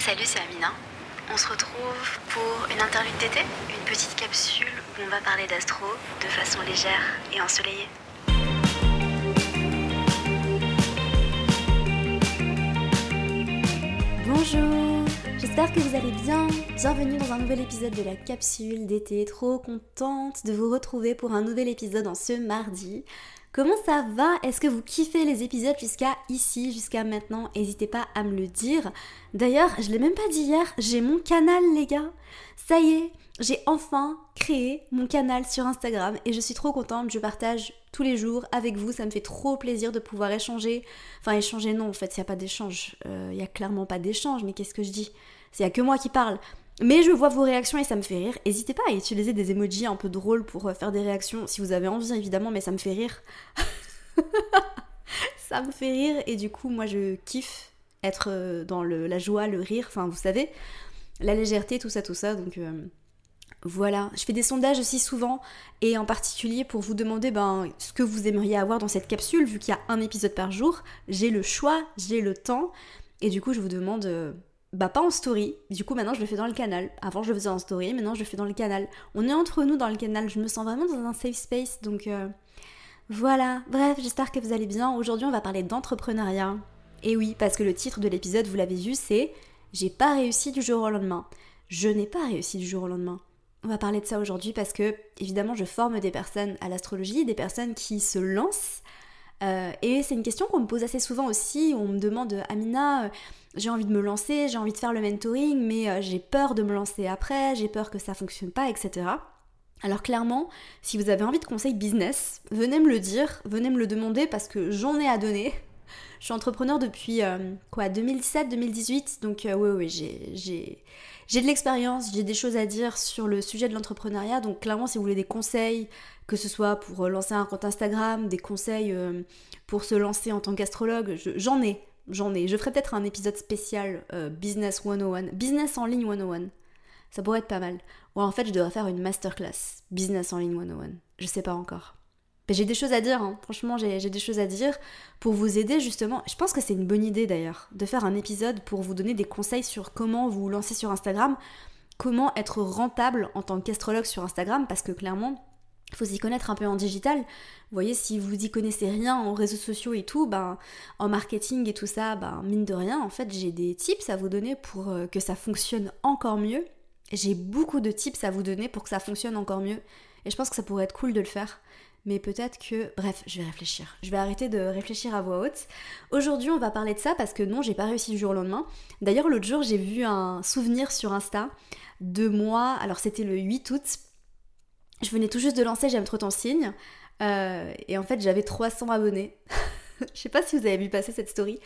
Salut, c'est Amina. On se retrouve pour une interlude d'été, une petite capsule où on va parler d'astro de façon légère et ensoleillée. Bonjour, j'espère que vous allez bien. Bienvenue dans un nouvel épisode de la capsule d'été. Trop contente de vous retrouver pour un nouvel épisode en ce mardi. Comment ça va? Est-ce que vous kiffez les épisodes jusqu'à ici, jusqu'à maintenant? N'hésitez pas à me le dire. D'ailleurs, je l'ai même pas dit hier, j'ai mon canal les gars. Ça y est, j'ai enfin créé mon canal sur Instagram et je suis trop contente, je partage tous les jours avec vous, ça me fait trop plaisir de pouvoir échanger. Enfin échanger non, en fait, il n'y a pas d'échange. Il n'y a clairement pas d'échange, mais qu'est-ce que je dis? Il n'y a que moi qui parle. Mais je vois vos réactions et ça me fait rire. N'hésitez pas à utiliser des emojis un peu drôles pour euh, faire des réactions si vous avez envie évidemment, mais ça me fait rire. ça me fait rire et du coup moi je kiffe être euh, dans le, la joie, le rire, enfin vous savez, la légèreté, tout ça, tout ça. Donc euh, voilà, je fais des sondages aussi souvent et en particulier pour vous demander ben, ce que vous aimeriez avoir dans cette capsule vu qu'il y a un épisode par jour. J'ai le choix, j'ai le temps et du coup je vous demande bah pas en story, du coup maintenant je le fais dans le canal. Avant je le faisais en story, maintenant je le fais dans le canal. On est entre nous dans le canal, je me sens vraiment dans un safe space, donc euh, voilà. Bref, j'espère que vous allez bien. Aujourd'hui on va parler d'entrepreneuriat. Et oui, parce que le titre de l'épisode, vous l'avez vu, c'est J'ai pas réussi du jour au lendemain. Je n'ai pas réussi du jour au lendemain. On va parler de ça aujourd'hui parce que, évidemment, je forme des personnes à l'astrologie, des personnes qui se lancent. Euh, et c'est une question qu'on me pose assez souvent aussi. On me demande, Amina, euh, j'ai envie de me lancer, j'ai envie de faire le mentoring, mais euh, j'ai peur de me lancer après, j'ai peur que ça fonctionne pas, etc. Alors clairement, si vous avez envie de conseils business, venez me le dire, venez me le demander parce que j'en ai à donner. Je suis entrepreneur depuis euh, quoi 2007-2018, donc euh, oui, oui, j'ai, j'ai de l'expérience, j'ai des choses à dire sur le sujet de l'entrepreneuriat, donc clairement si vous voulez des conseils, que ce soit pour lancer un compte Instagram, des conseils pour se lancer en tant qu'astrologue, j'en ai, J'en ai. Je ferai peut-être un épisode spécial euh, Business 101. Business en ligne 101. Ça pourrait être pas mal. Ou en fait, je devrais faire une masterclass Business en ligne 101. Je sais pas encore. Mais j'ai des choses à dire, hein. franchement, j'ai des choses à dire pour vous aider justement. Je pense que c'est une bonne idée d'ailleurs de faire un épisode pour vous donner des conseils sur comment vous lancer sur Instagram, comment être rentable en tant qu'astrologue sur Instagram, parce que clairement, il faut s'y connaître un peu en digital. Vous voyez, si vous y connaissez rien en réseaux sociaux et tout, ben, en marketing et tout ça, ben, mine de rien, en fait, j'ai des tips à vous donner pour euh, que ça fonctionne encore mieux. J'ai beaucoup de tips à vous donner pour que ça fonctionne encore mieux. Et je pense que ça pourrait être cool de le faire. Mais peut-être que... Bref, je vais réfléchir. Je vais arrêter de réfléchir à voix haute. Aujourd'hui, on va parler de ça parce que non, j'ai pas réussi du jour au lendemain. D'ailleurs, l'autre jour, j'ai vu un souvenir sur Insta de moi. Alors, c'était le 8 août je venais tout juste de lancer J'aime trop ton signe. Euh, et en fait, j'avais 300 abonnés. je sais pas si vous avez vu passer cette story.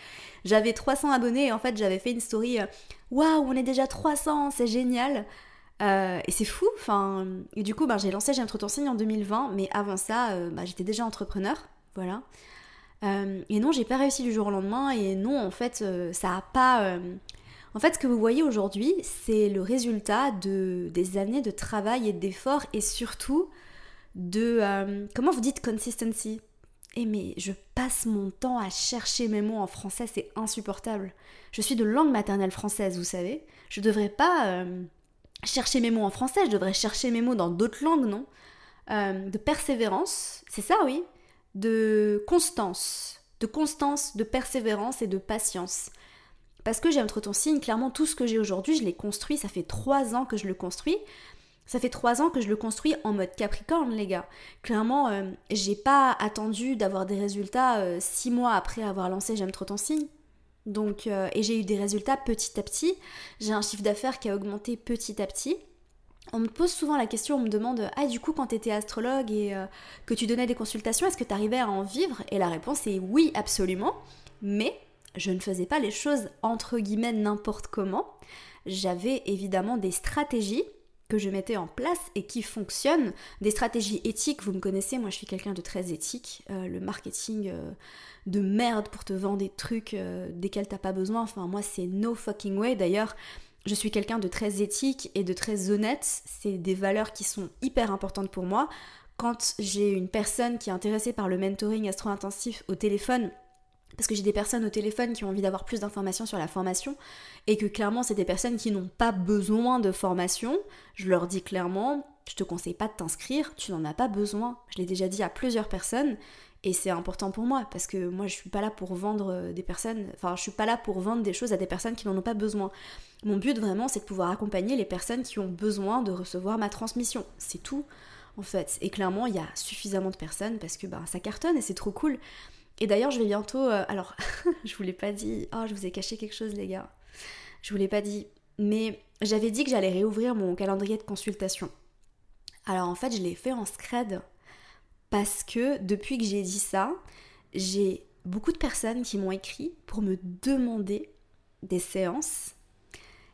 J'avais 300 abonnés et en fait, j'avais fait une story euh, Waouh, on est déjà 300, c'est génial. Euh, et c'est fou. Enfin, et du coup, ben, j'ai lancé J'aime trop ton signe en 2020, mais avant ça, ben, j'étais déjà entrepreneur. Voilà. et non, j'ai pas réussi du jour au lendemain. Et non, en fait, ça a pas. En fait, ce que vous voyez aujourd'hui, c'est le résultat de, des années de travail et d'efforts et surtout de... Euh, comment vous dites consistency? Eh mais je passe mon temps à chercher mes mots en français, c'est insupportable. Je suis de langue maternelle française, vous savez. Je devrais pas euh, chercher mes mots en français, je devrais chercher mes mots dans d'autres langues, non? Euh, De persévérance, c'est ça, oui? De constance, de constance, de persévérance et de patience. Parce que j'aime trop ton signe, clairement tout ce que j'ai aujourd'hui, je l'ai construit, ça fait trois ans que je le construis. Ça fait trois ans que je le construis en mode Capricorne, les gars. Clairement, euh, j'ai pas attendu d'avoir des résultats euh, six mois après avoir lancé J'aime trop ton signe. Donc, euh, et j'ai eu des résultats petit à petit. J'ai un chiffre d'affaires qui a augmenté petit à petit. On me pose souvent la question, on me demande Ah, du coup, quand tu étais astrologue et que tu donnais des consultations, est-ce que tu arrivais à en vivre? Et la réponse est oui, absolument. Mais je ne faisais pas les choses entre guillemets n'importe comment. J'avais évidemment des stratégies que je mettais en place et qui fonctionnent. Des stratégies éthiques, vous me connaissez, moi je suis quelqu'un de très éthique. Euh, le marketing euh, de merde pour te vendre des trucs euh, desquels t'as pas besoin, enfin moi c'est no fucking way. D'ailleurs, je suis quelqu'un de très éthique et de très honnête. C'est des valeurs qui sont hyper importantes pour moi. Quand j'ai une personne qui est intéressée par le mentoring astro-intensif au téléphone, parce que j'ai des personnes au téléphone qui ont envie d'avoir plus d'informations sur la formation et que clairement c'est des personnes qui n'ont pas besoin de formation. Je leur dis clairement, je te conseille pas de t'inscrire, tu n'en as pas besoin. Je l'ai déjà dit à plusieurs personnes et c'est important pour moi parce que moi je suis pas là pour vendre euh, des personnes, enfin je suis pas là pour vendre des choses à des personnes qui n'en ont pas besoin. Mon but vraiment c'est de pouvoir accompagner les personnes qui ont besoin de recevoir ma transmission. C'est tout en fait. Et clairement il y a suffisamment de personnes parce que bah, ça cartonne et c'est trop cool. Et d'ailleurs, je vais bientôt. Euh, alors, je vous l'ai pas dit. Oh, je vous ai caché quelque chose, les gars. Je vous l'ai pas dit. Mais j'avais dit que j'allais réouvrir mon calendrier de consultation. Alors, en fait, je l'ai fait en scred. Parce que depuis que j'ai dit ça, j'ai beaucoup de personnes qui m'ont écrit pour me demander des séances.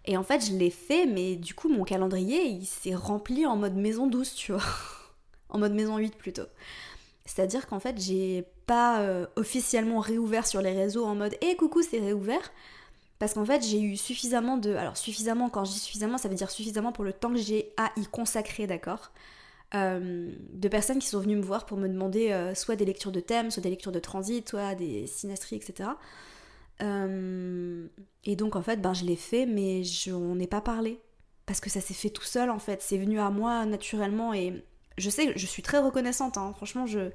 Et en fait, je l'ai fait, mais du coup, mon calendrier, il s'est rempli en mode maison 12, tu vois. en mode maison 8 plutôt. C'est-à-dire qu'en fait, j'ai pas euh, officiellement réouvert sur les réseaux en mode "Eh coucou, c'est réouvert" parce qu'en fait, j'ai eu suffisamment de alors suffisamment quand je dis suffisamment, ça veut dire suffisamment pour le temps que j'ai à y consacrer, d'accord euh, de personnes qui sont venues me voir pour me demander euh, soit des lectures de thèmes, soit des lectures de transit, soit des synastries, etc. et donc en fait, ben, je l'ai fait, mais je, on n'est pas parlé. Parce que ça s'est fait tout seul en fait, c'est venu à moi naturellement et je sais, je suis très reconnaissante, hein. franchement, je...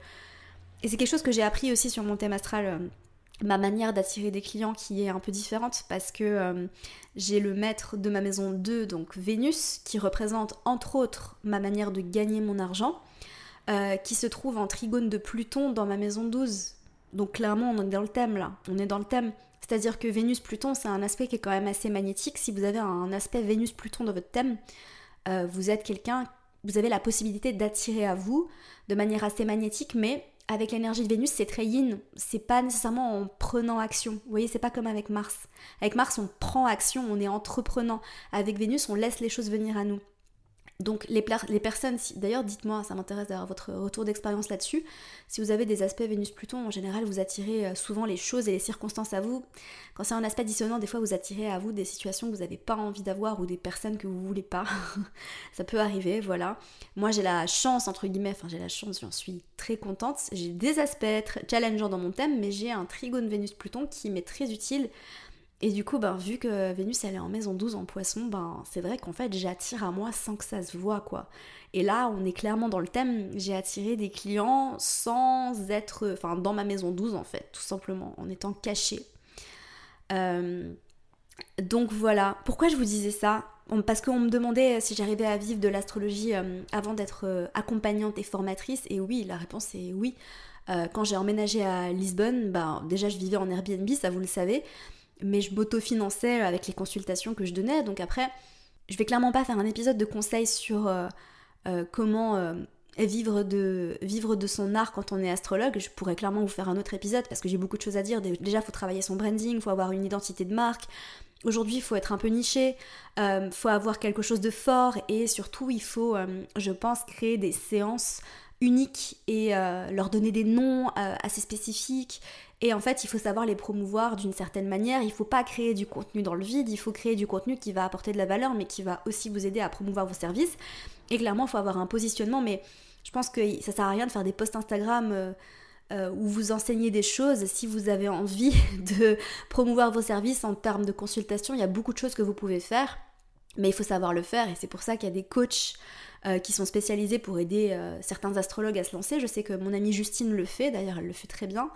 Et c'est quelque chose que j'ai appris aussi sur mon thème astral, euh, ma manière d'attirer des clients qui est un peu différente parce que euh, j'ai le maître de ma maison 2, donc Vénus, qui représente entre autres ma manière de gagner mon argent, euh, qui se trouve en trigone de Pluton dans ma maison 12. Donc clairement, on est dans le thème là, on est dans le thème. C'est-à-dire que Vénus-Pluton, c'est un aspect qui est quand même assez magnétique. Si vous avez un aspect Vénus-Pluton dans votre thème, vous êtes quelqu'un vous avez la possibilité d'attirer à vous de manière assez magnétique, mais avec l'énergie de Vénus, c'est très yin. C'est pas nécessairement en prenant action. Vous voyez, c'est pas comme avec Mars. Avec Mars, on prend action, on est entreprenant. Avec Vénus, on laisse les choses venir à nous. Donc les, personnes, d'ailleurs dites-moi, ça m'intéresse d'avoir votre retour d'expérience là-dessus, si vous avez des aspects Vénus-Pluton, en général vous attirez euh, souvent les choses et les circonstances à vous. Quand c'est un aspect dissonant, des fois vous attirez à vous des situations que vous n'avez pas envie d'avoir ou des personnes que vous voulez pas. ça peut arriver, voilà. Moi j'ai la chance, entre guillemets, enfin j'ai la chance, j'en suis très contente. J'ai des aspects challengeants dans mon thème, mais j'ai un trigone Vénus-Pluton qui m'est très utile et du coup, ben, vu que Vénus elle est en maison 12 en poisson, ben, c'est vrai qu'en fait j'attire à moi sans que ça se voit quoi. Et là, on est clairement dans le thème, j'ai attiré des clients sans être, enfin dans ma maison 12 en fait, tout simplement, en étant caché. Euh, donc voilà, pourquoi je vous disais ça? Parce qu'on me demandait si j'arrivais à vivre de l'astrologie euh, avant d'être euh, accompagnante et formatrice, et oui, la réponse est oui. quand j'ai emménagé à Lisbonne, ben, déjà je vivais en Airbnb, ça vous le savez, mais je m'autofinançais avec les consultations que je donnais. Donc après, je vais clairement pas faire un épisode de conseils sur euh, euh, comment euh, vivre, de, vivre de son art quand on est astrologue. Je pourrais clairement vous faire un autre épisode parce que j'ai beaucoup de choses à dire. Déjà, il faut travailler son branding, il faut avoir une identité de marque. Aujourd'hui, il faut être un peu niché, il faut avoir quelque chose de fort et surtout, il faut, je pense, créer des séances uniques et leur donner des noms assez spécifiques et en fait, il faut savoir les promouvoir d'une certaine manière. Il ne faut pas créer du contenu dans le vide, il faut créer du contenu qui va apporter de la valeur, mais qui va aussi vous aider à promouvoir vos services. Et clairement, il faut avoir un positionnement, mais je pense que ça sert à rien de faire des posts Instagram euh, euh, où vous enseignez des choses. Si vous avez envie de promouvoir vos services en termes de consultation, il y a beaucoup de choses que vous pouvez faire, mais il faut savoir le faire. Et c'est pour ça qu'il y a des coachs euh, qui sont spécialisés pour aider certains astrologues à se lancer. Je sais que mon amie Justine le fait, d'ailleurs elle le fait très bien.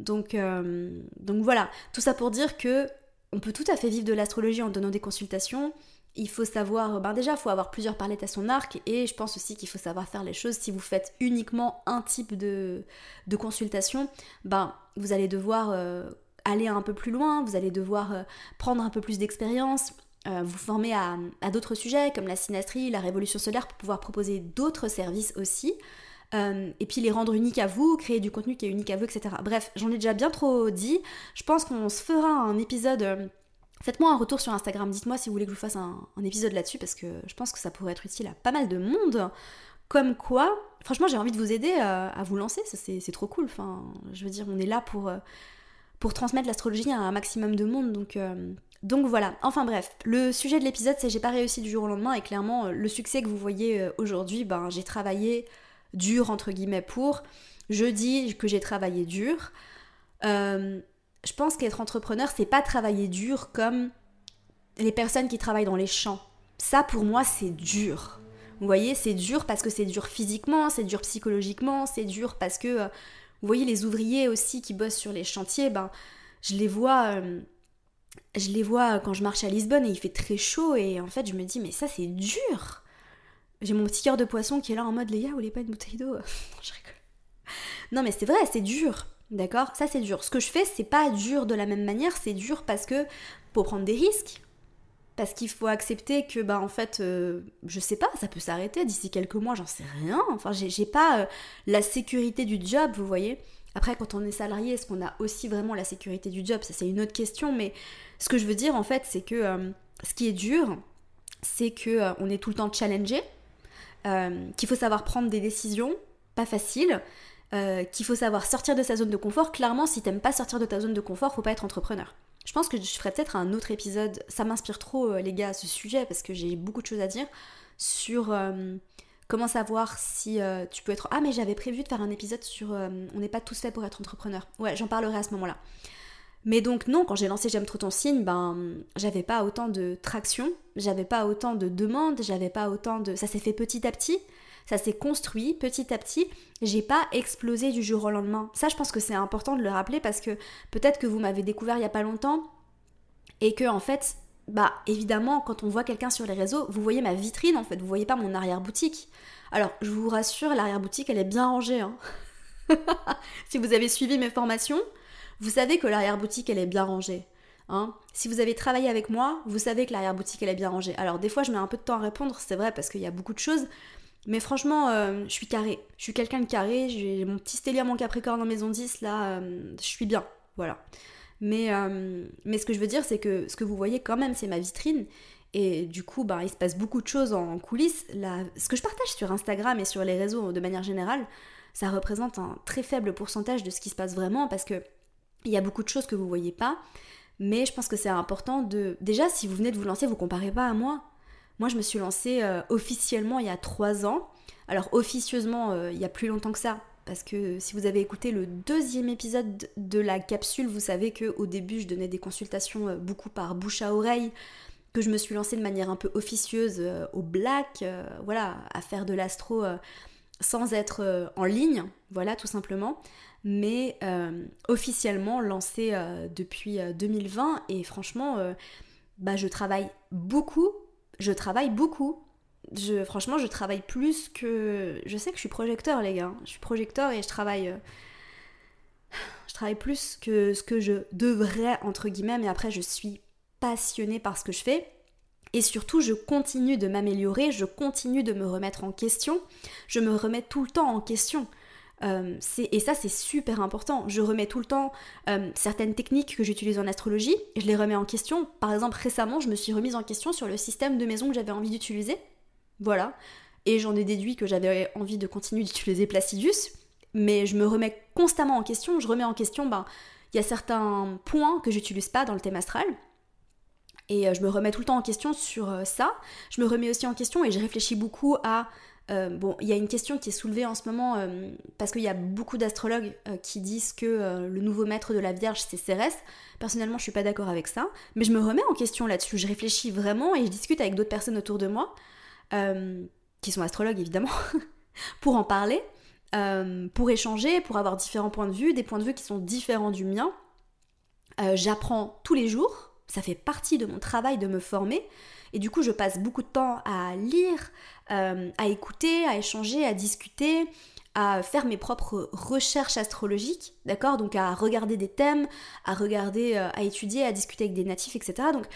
Donc, euh, donc voilà, tout ça pour dire que on peut tout à fait vivre de l'astrologie en donnant des consultations. Il faut savoir, ben déjà, il faut avoir plusieurs palettes à son arc et je pense aussi qu'il faut savoir faire les choses. Si vous faites uniquement un type de, de consultation, ben vous allez devoir euh, aller un peu plus loin, vous allez devoir euh, prendre un peu plus d'expérience, vous former à, à d'autres sujets comme la synastrie, la révolution solaire pour pouvoir proposer d'autres services aussi. Euh, et puis les rendre uniques à vous, créer du contenu qui est unique à vous, etc. Bref, j'en ai déjà bien trop dit. Je pense qu'on se fera un épisode. Euh, faites-moi un retour sur Instagram, dites-moi si vous voulez que je vous fasse un, épisode là-dessus, parce que je pense que ça pourrait être utile à pas mal de monde. Comme quoi, franchement, j'ai envie de vous aider euh, à, vous lancer, c'est trop cool. Enfin, je veux dire, on est là pour, pour transmettre l'astrologie à un maximum de monde, donc. donc voilà, enfin bref, le sujet de l'épisode c'est j'ai pas réussi du jour au lendemain et clairement le succès que vous voyez aujourd'hui, ben j'ai travaillé dur entre guillemets pour. Je dis que j'ai travaillé dur. Euh, je pense qu'être entrepreneur, c'est pas travailler dur comme les personnes qui travaillent dans les champs. Ça, pour moi, c'est dur. Vous voyez, c'est dur parce que c'est dur physiquement, c'est dur psychologiquement, c'est dur parce que, euh, vous voyez, les ouvriers aussi qui bossent sur les chantiers, ben, je les vois, euh, je les vois quand je marche à Lisbonne et il fait très chaud et en fait, je me dis, mais ça, c'est dur. J'ai mon petit cœur de poisson qui est là en mode, les gars, vous voulez pas une bouteille d'eau? Je rigole. Non, mais c'est vrai, c'est dur. D'accord? Ça, c'est dur. Ce que je fais, c'est pas dur de la même manière, c'est dur parce que pour prendre des risques, parce qu'il faut accepter que bah en fait euh, je sais pas ça peut s'arrêter d'ici quelques mois j'en sais rien enfin j'ai pas euh, la sécurité du job vous voyez? Après quand on est salarié est-ce qu'on a aussi vraiment la sécurité du job? Ça c'est une autre question mais ce que je veux dire en fait c'est que euh, ce qui est dur c'est que on est tout le temps challengé qu'il faut savoir prendre des décisions pas faciles qu'il faut savoir sortir de sa zone de confort clairement si t'aimes pas sortir de ta zone de confort faut pas être entrepreneur je pense que je ferai peut-être un autre épisode. Ça m'inspire trop, euh, les gars, ce sujet, parce que j'ai beaucoup de choses à dire sur euh, comment savoir si euh, tu peux être. Ah, mais j'avais prévu de faire un épisode sur On n'est pas tous faits pour être entrepreneur. Ouais, j'en parlerai à ce moment-là. Mais donc, non, quand j'ai lancé J'aime trop ton signe, ben, j'avais pas autant de traction, j'avais pas autant de demandes, j'avais pas autant de. Ça s'est fait petit à petit. Ça s'est construit petit à petit. J'ai pas explosé du jour au lendemain. Ça, je pense que c'est important de le rappeler parce que peut-être que vous m'avez découvert il y a pas longtemps et que en fait, bah évidemment, quand on voit quelqu'un sur les réseaux, vous voyez ma vitrine en fait, vous voyez pas mon arrière-boutique. Alors, je vous rassure, l'arrière-boutique, elle est bien rangée. Hein. si vous avez suivi mes formations, vous savez que l'arrière-boutique, elle est bien rangée. Hein. Si vous avez travaillé avec moi, vous savez que l'arrière-boutique, elle est bien rangée. Alors, des fois, je mets un peu de temps à répondre, c'est vrai, parce qu'il y a beaucoup de choses. Mais franchement, euh, je suis carré. Je suis quelqu'un de carré. J'ai mon petit stélier mon capricorne en maison 10, là, euh, je suis bien. Voilà. Mais, euh, mais ce que je veux dire, c'est que ce que vous voyez quand même, c'est ma vitrine. Et du coup, bah, il se passe beaucoup de choses en coulisses. ce que je partage sur Instagram et sur les réseaux de manière générale, ça représente un très faible pourcentage de ce qui se passe vraiment parce que il y a beaucoup de choses que vous voyez pas. Mais je pense que c'est important de. Déjà, si vous venez de vous lancer, vous comparez pas à moi. Moi, je me suis lancée euh, officiellement il y a trois ans. Alors, officieusement, euh, il y a plus longtemps que ça. Parce que si vous avez écouté le deuxième épisode de la capsule, vous savez qu'au début, je donnais des consultations euh, beaucoup par bouche à oreille, que je me suis lancée de manière un peu officieuse au black, voilà, à faire de l'astro sans être en ligne, voilà, tout simplement. Mais officiellement lancée depuis 2020 et franchement, bah, je travaille beaucoup je travaille beaucoup. Je, franchement, je travaille plus que. Je sais que je suis projecteur, les gars. Je suis projecteur et je travaille. Euh, je travaille plus que ce que je devrais, entre guillemets, mais après, je suis passionnée par ce que je fais. Et surtout, je continue de m'améliorer, je continue de me remettre en question. Je me remets tout le temps en question. Euh, et ça, c'est super important. Je remets tout le temps euh, certaines techniques que j'utilise en astrologie, je les remets en question. Par exemple, récemment, je me suis remise en question sur le système de maison que j'avais envie d'utiliser. Voilà. Et j'en ai déduit que j'avais envie de continuer d'utiliser Placidus. Mais je me remets constamment en question. Je remets en question, ben, il y a certains points que j'utilise pas dans le thème astral. Et euh, je me remets tout le temps en question sur ça. Je me remets aussi en question et je réfléchis beaucoup à euh, bon, il y a une question qui est soulevée en ce moment euh, parce qu'il y a beaucoup d'astrologues euh, qui disent que le nouveau maître de la Vierge c'est Cérès. Personnellement, je suis pas d'accord avec ça, mais je me remets en question là-dessus. Je réfléchis vraiment et je discute avec d'autres personnes autour de moi qui sont astrologues évidemment pour en parler, pour échanger, pour avoir différents points de vue, des points de vue qui sont différents du mien. J'apprends tous les jours. Ça fait partie de mon travail de me former. Et du coup, je passe beaucoup de temps à lire, euh, à écouter, à échanger, à discuter, à faire mes propres recherches astrologiques, d'accord? Donc à regarder des thèmes, à regarder, euh, à étudier, à discuter avec des natifs, etc. Donc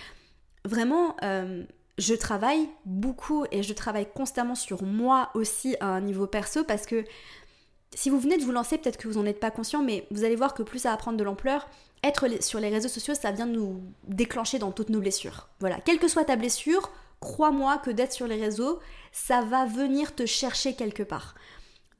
vraiment, euh, je travaille beaucoup et je travaille constamment sur moi aussi à un niveau perso parce que si vous venez de vous lancer, peut-être que vous n'en êtes pas conscient, mais vous allez voir que plus ça va prendre de l'ampleur, être sur les réseaux sociaux, ça vient nous déclencher dans toutes nos blessures. Voilà, quelle que soit ta blessure, crois-moi que d'être sur les réseaux, ça va venir te chercher quelque part.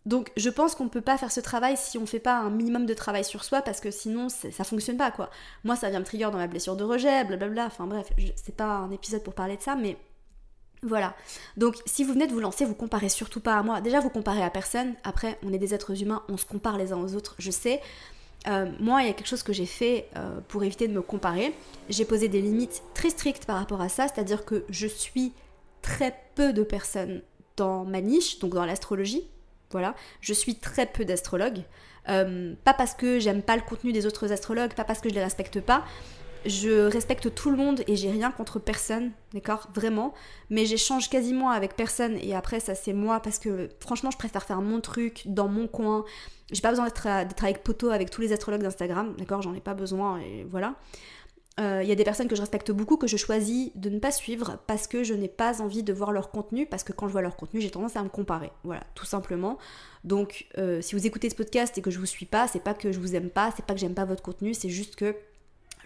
Donc je pense qu'on ne peut pas faire ce travail si on ne fait pas un minimum de travail sur soi parce que sinon ça fonctionne pas quoi. Moi ça vient me trigger dans ma blessure de rejet, blablabla, enfin bref, c'est pas un épisode pour parler de ça mais voilà. Donc si vous venez de vous lancer, vous comparez surtout pas à moi. Déjà vous comparez à personne, après on est des êtres humains, on se compare les uns aux autres, je sais. euh, moi, il y a quelque chose que j'ai fait euh, pour éviter de me comparer. J'ai posé des limites très strictes par rapport à ça, c'est-à-dire que je suis très peu de personnes dans ma niche, donc dans l'astrologie. Voilà, je suis très peu d'astrologues. Euh, pas parce que j'aime pas le contenu des autres astrologues, pas parce que je les respecte pas. Je respecte tout le monde et j'ai rien contre personne, d'accord? Vraiment. Mais j'échange quasiment avec personne et après, ça c'est moi parce que franchement, je préfère faire mon truc dans mon coin. J'ai pas besoin d'être avec poteau avec tous les astrologues d'Instagram, d'accord? J'en ai pas besoin et voilà. Il euh, y a des personnes que je respecte beaucoup que je choisis de ne pas suivre parce que je n'ai pas envie de voir leur contenu, parce que quand je vois leur contenu, j'ai tendance à me comparer. Voilà, tout simplement. Donc, euh, si vous écoutez ce podcast et que je vous suis pas, c'est pas que je vous aime pas, c'est pas que j'aime pas votre contenu, c'est juste que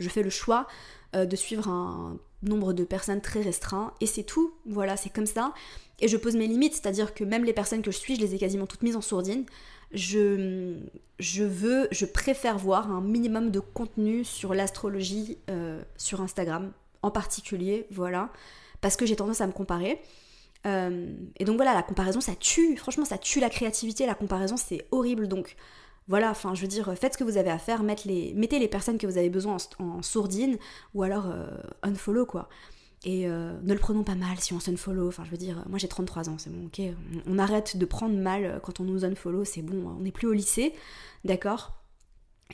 je fais le choix euh, de suivre un nombre de personnes très restreint et c'est tout. Voilà, c'est comme ça. Et je pose mes limites, c'est-à-dire que même les personnes que je suis, je les ai quasiment toutes mises en sourdine je, veux, je préfère voir un minimum de contenu sur l'astrologie euh, sur Instagram en particulier, voilà, parce que j'ai tendance à me comparer. Euh, et donc voilà, la comparaison, ça tue, franchement, ça tue la créativité, la comparaison, c'est horrible. Donc voilà, enfin, je veux dire, faites ce que vous avez à faire, mettez les, mettez les personnes que vous avez besoin en, sourdine, ou alors euh, unfollow, quoi. Et euh, ne le prenons pas mal si on s'unfollow. Enfin, je veux dire, moi j'ai 33 ans, c'est bon, ok. On, arrête de prendre mal quand on nous unfollow, c'est bon, on n'est plus au lycée, d'accord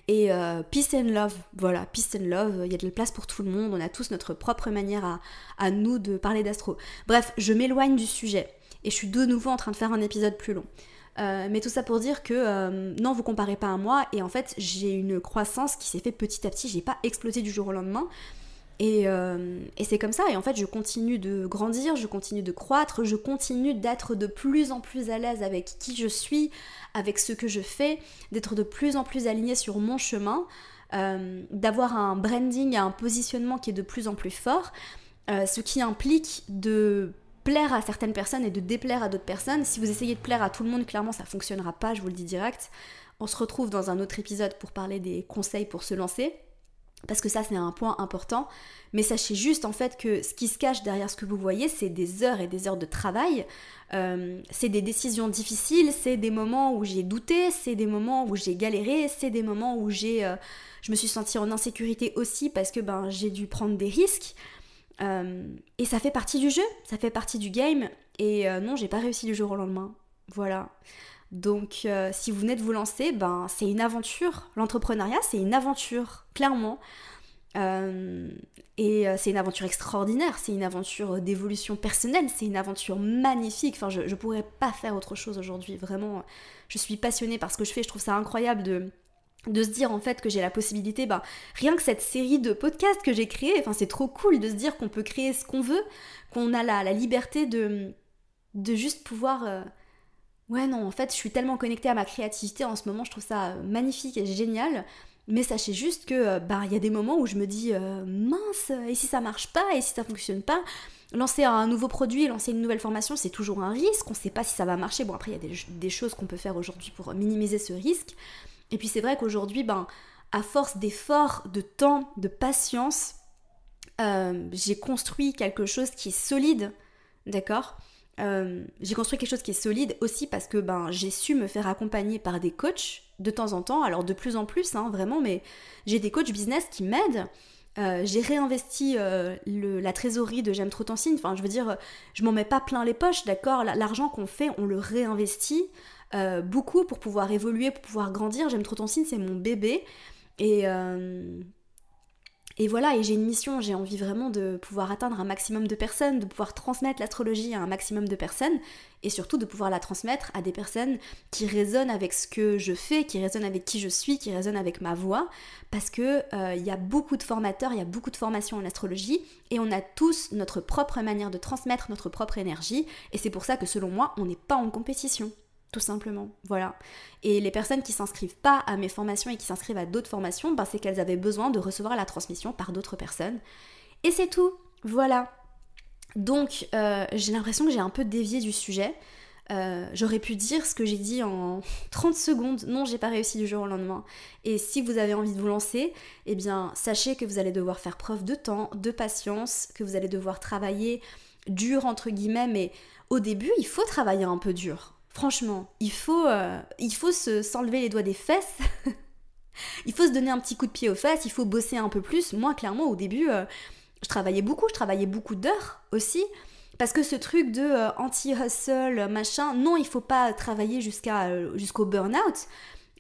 et euh, peace and love, voilà, peace and love, il y a de la place pour tout le monde, on a tous notre propre manière à, nous de parler d'astro. Bref, je m'éloigne du sujet et je suis de nouveau en train de faire un épisode plus long. Euh, mais tout ça pour dire que non, vous comparez pas à moi. Et en fait j'ai une croissance qui s'est fait petit à petit, j'ai pas explosé du jour au lendemain. Euh, et, c'est comme ça, et en fait je continue de grandir, je continue de croître, je continue d'être de plus en plus à l'aise avec qui je suis, avec ce que je fais, d'être de plus en plus alignée sur mon chemin, euh, d'avoir un branding, un positionnement qui est de plus en plus fort, euh, ce qui implique de plaire à certaines personnes et de déplaire à d'autres personnes. Si vous essayez de plaire à tout le monde, clairement ça fonctionnera pas, je vous le dis direct. On se retrouve dans un autre épisode pour parler des conseils pour se lancer parce que ça c'est un point important, mais sachez juste en fait que ce qui se cache derrière ce que vous voyez, c'est des heures et des heures de travail, euh, c'est des décisions difficiles, c'est des moments où j'ai douté, c'est des moments où j'ai galéré, c'est des moments où j'ai, euh, je me suis sentie en insécurité aussi parce que ben, j'ai dû prendre des risques, euh, et ça fait partie du jeu, ça fait partie du game, et non j'ai pas réussi du jour au lendemain, voilà. Donc euh, si vous venez de vous lancer, ben, c'est une aventure. L'entrepreneuriat, c'est une aventure, clairement. Euh, et euh, c'est une aventure extraordinaire, c'est une aventure d'évolution personnelle, c'est une aventure magnifique. Enfin, je ne pourrais pas faire autre chose aujourd'hui. Vraiment, je suis passionnée par ce que je fais. Je trouve ça incroyable de, de se dire en fait que j'ai la possibilité, ben, rien que cette série de podcasts que j'ai créé, enfin, c'est trop cool de se dire qu'on peut créer ce qu'on veut, qu'on a la, liberté de, de juste pouvoir Ouais, non, en fait, je suis tellement connectée à ma créativité en ce moment, je trouve ça euh, magnifique et génial. Mais sachez juste que, euh, bah, il y a des moments où je me dis, euh, mince, et si ça marche pas, et si ça fonctionne pas Lancer un nouveau produit, lancer une nouvelle formation, c'est toujours un risque, on sait pas si ça va marcher. Bon, après, il y a des choses qu'on peut faire aujourd'hui pour minimiser ce risque. Et puis, c'est vrai qu'aujourd'hui, ben, à force d'efforts, de temps, de patience, j'ai construit quelque chose qui est solide, d'accord euh, j'ai construit quelque chose qui est solide aussi parce que ben, j'ai su me faire accompagner par des coachs de temps en temps, alors de plus en plus, hein, vraiment, mais j'ai des coachs business qui m'aident. Euh, j'ai réinvesti euh, la trésorerie de J'aime trop ton signe. Enfin, je veux dire, je m'en mets pas plein les poches, d'accord L'argent qu'on fait, on le réinvestit beaucoup pour pouvoir évoluer, pour pouvoir grandir. J'aime trop ton signe, c'est mon bébé. Et et voilà, et j'ai une mission, j'ai envie vraiment de pouvoir atteindre un maximum de personnes, de pouvoir transmettre l'astrologie à un maximum de personnes, et surtout de pouvoir la transmettre à des personnes qui résonnent avec ce que je fais, qui résonnent avec qui je suis, qui résonnent avec ma voix, parce que euh, il y a beaucoup de formateurs, il y a beaucoup de formations en astrologie, et on a tous notre propre manière de transmettre notre propre énergie, et c'est pour ça que selon moi, on n'est pas en compétition tout simplement. Voilà. Et les personnes qui s'inscrivent pas à mes formations et qui s'inscrivent à d'autres formations, ben, c'est qu'elles avaient besoin de recevoir la transmission par d'autres personnes. Et c'est tout. Voilà. Donc, euh, j'ai l'impression que j'ai un peu dévié du sujet. Euh, j'aurais pu dire ce que j'ai dit en 30 secondes. Non, j'ai pas réussi du jour au lendemain. Et si vous avez envie de vous lancer, eh bien, sachez que vous allez devoir faire preuve de temps, de patience, que vous allez devoir travailler dur entre guillemets, mais au début, il faut travailler un peu dur. Franchement, il faut, euh, il faut s'enlever les doigts des fesses il faut se donner un petit coup de pied aux fesses, il faut bosser un peu plus. Moi, clairement, au début, euh, je travaillais beaucoup, je travaillais beaucoup d'heures aussi. Parce que ce truc de euh, anti-hustle, machin, non, il faut pas travailler jusqu'à jusqu'au burn-out.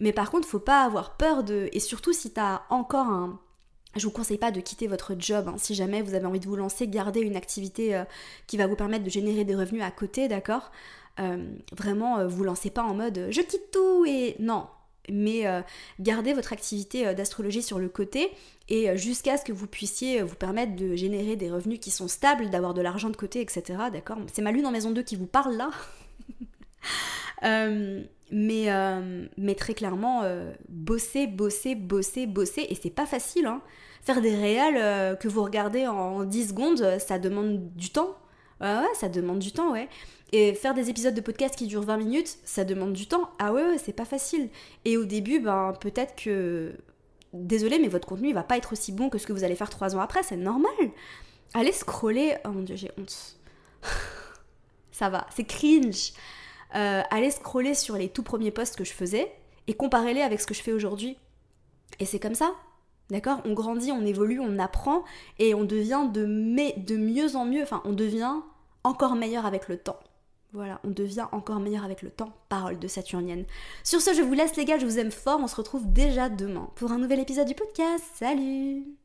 Mais par contre, faut pas avoir peur de. Et surtout si t'as encore un. Je vous conseille pas de quitter votre job. Hein. Si jamais vous avez envie de vous lancer, gardez une activité qui va vous permettre de générer des revenus à côté, d'accord? Vraiment, vous lancez pas en mode je quitte tout et non, mais euh, gardez votre activité euh, d'astrologie sur le côté et euh, jusqu'à ce que vous puissiez vous permettre de générer des revenus qui sont stables, d'avoir de l'argent de côté, etc. D'accord? C'est ma lune en maison 2 qui vous parle là. mais, mais très clairement, bosser, bosser, bosser, bosser, et c'est pas facile. Hein. Faire des réels que vous regardez en 10 secondes, ça demande du temps. Ouais, ça demande du temps, ouais. Et faire des épisodes de podcast qui durent 20 minutes, ça demande du temps. Ah ouais, ouais c'est pas facile. Et au début, ben peut-être que. Désolé, mais votre contenu il va pas être aussi bon que ce que vous allez faire 3 ans après, c'est normal. Allez scroller. Oh mon dieu, j'ai honte. ça va, c'est cringe. Euh, allez scroller sur les tout premiers posts que je faisais et comparez-les avec ce que je fais aujourd'hui. Et c'est comme ça. D'accord? On grandit, on évolue, on apprend et on devient de, mieux en mieux. Enfin, on devient encore meilleur avec le temps. Voilà, on devient encore meilleur avec le temps. Parole de Saturnienne. Sur ce, je vous laisse les gars, je vous aime fort. On se retrouve déjà demain pour un nouvel épisode du podcast. Salut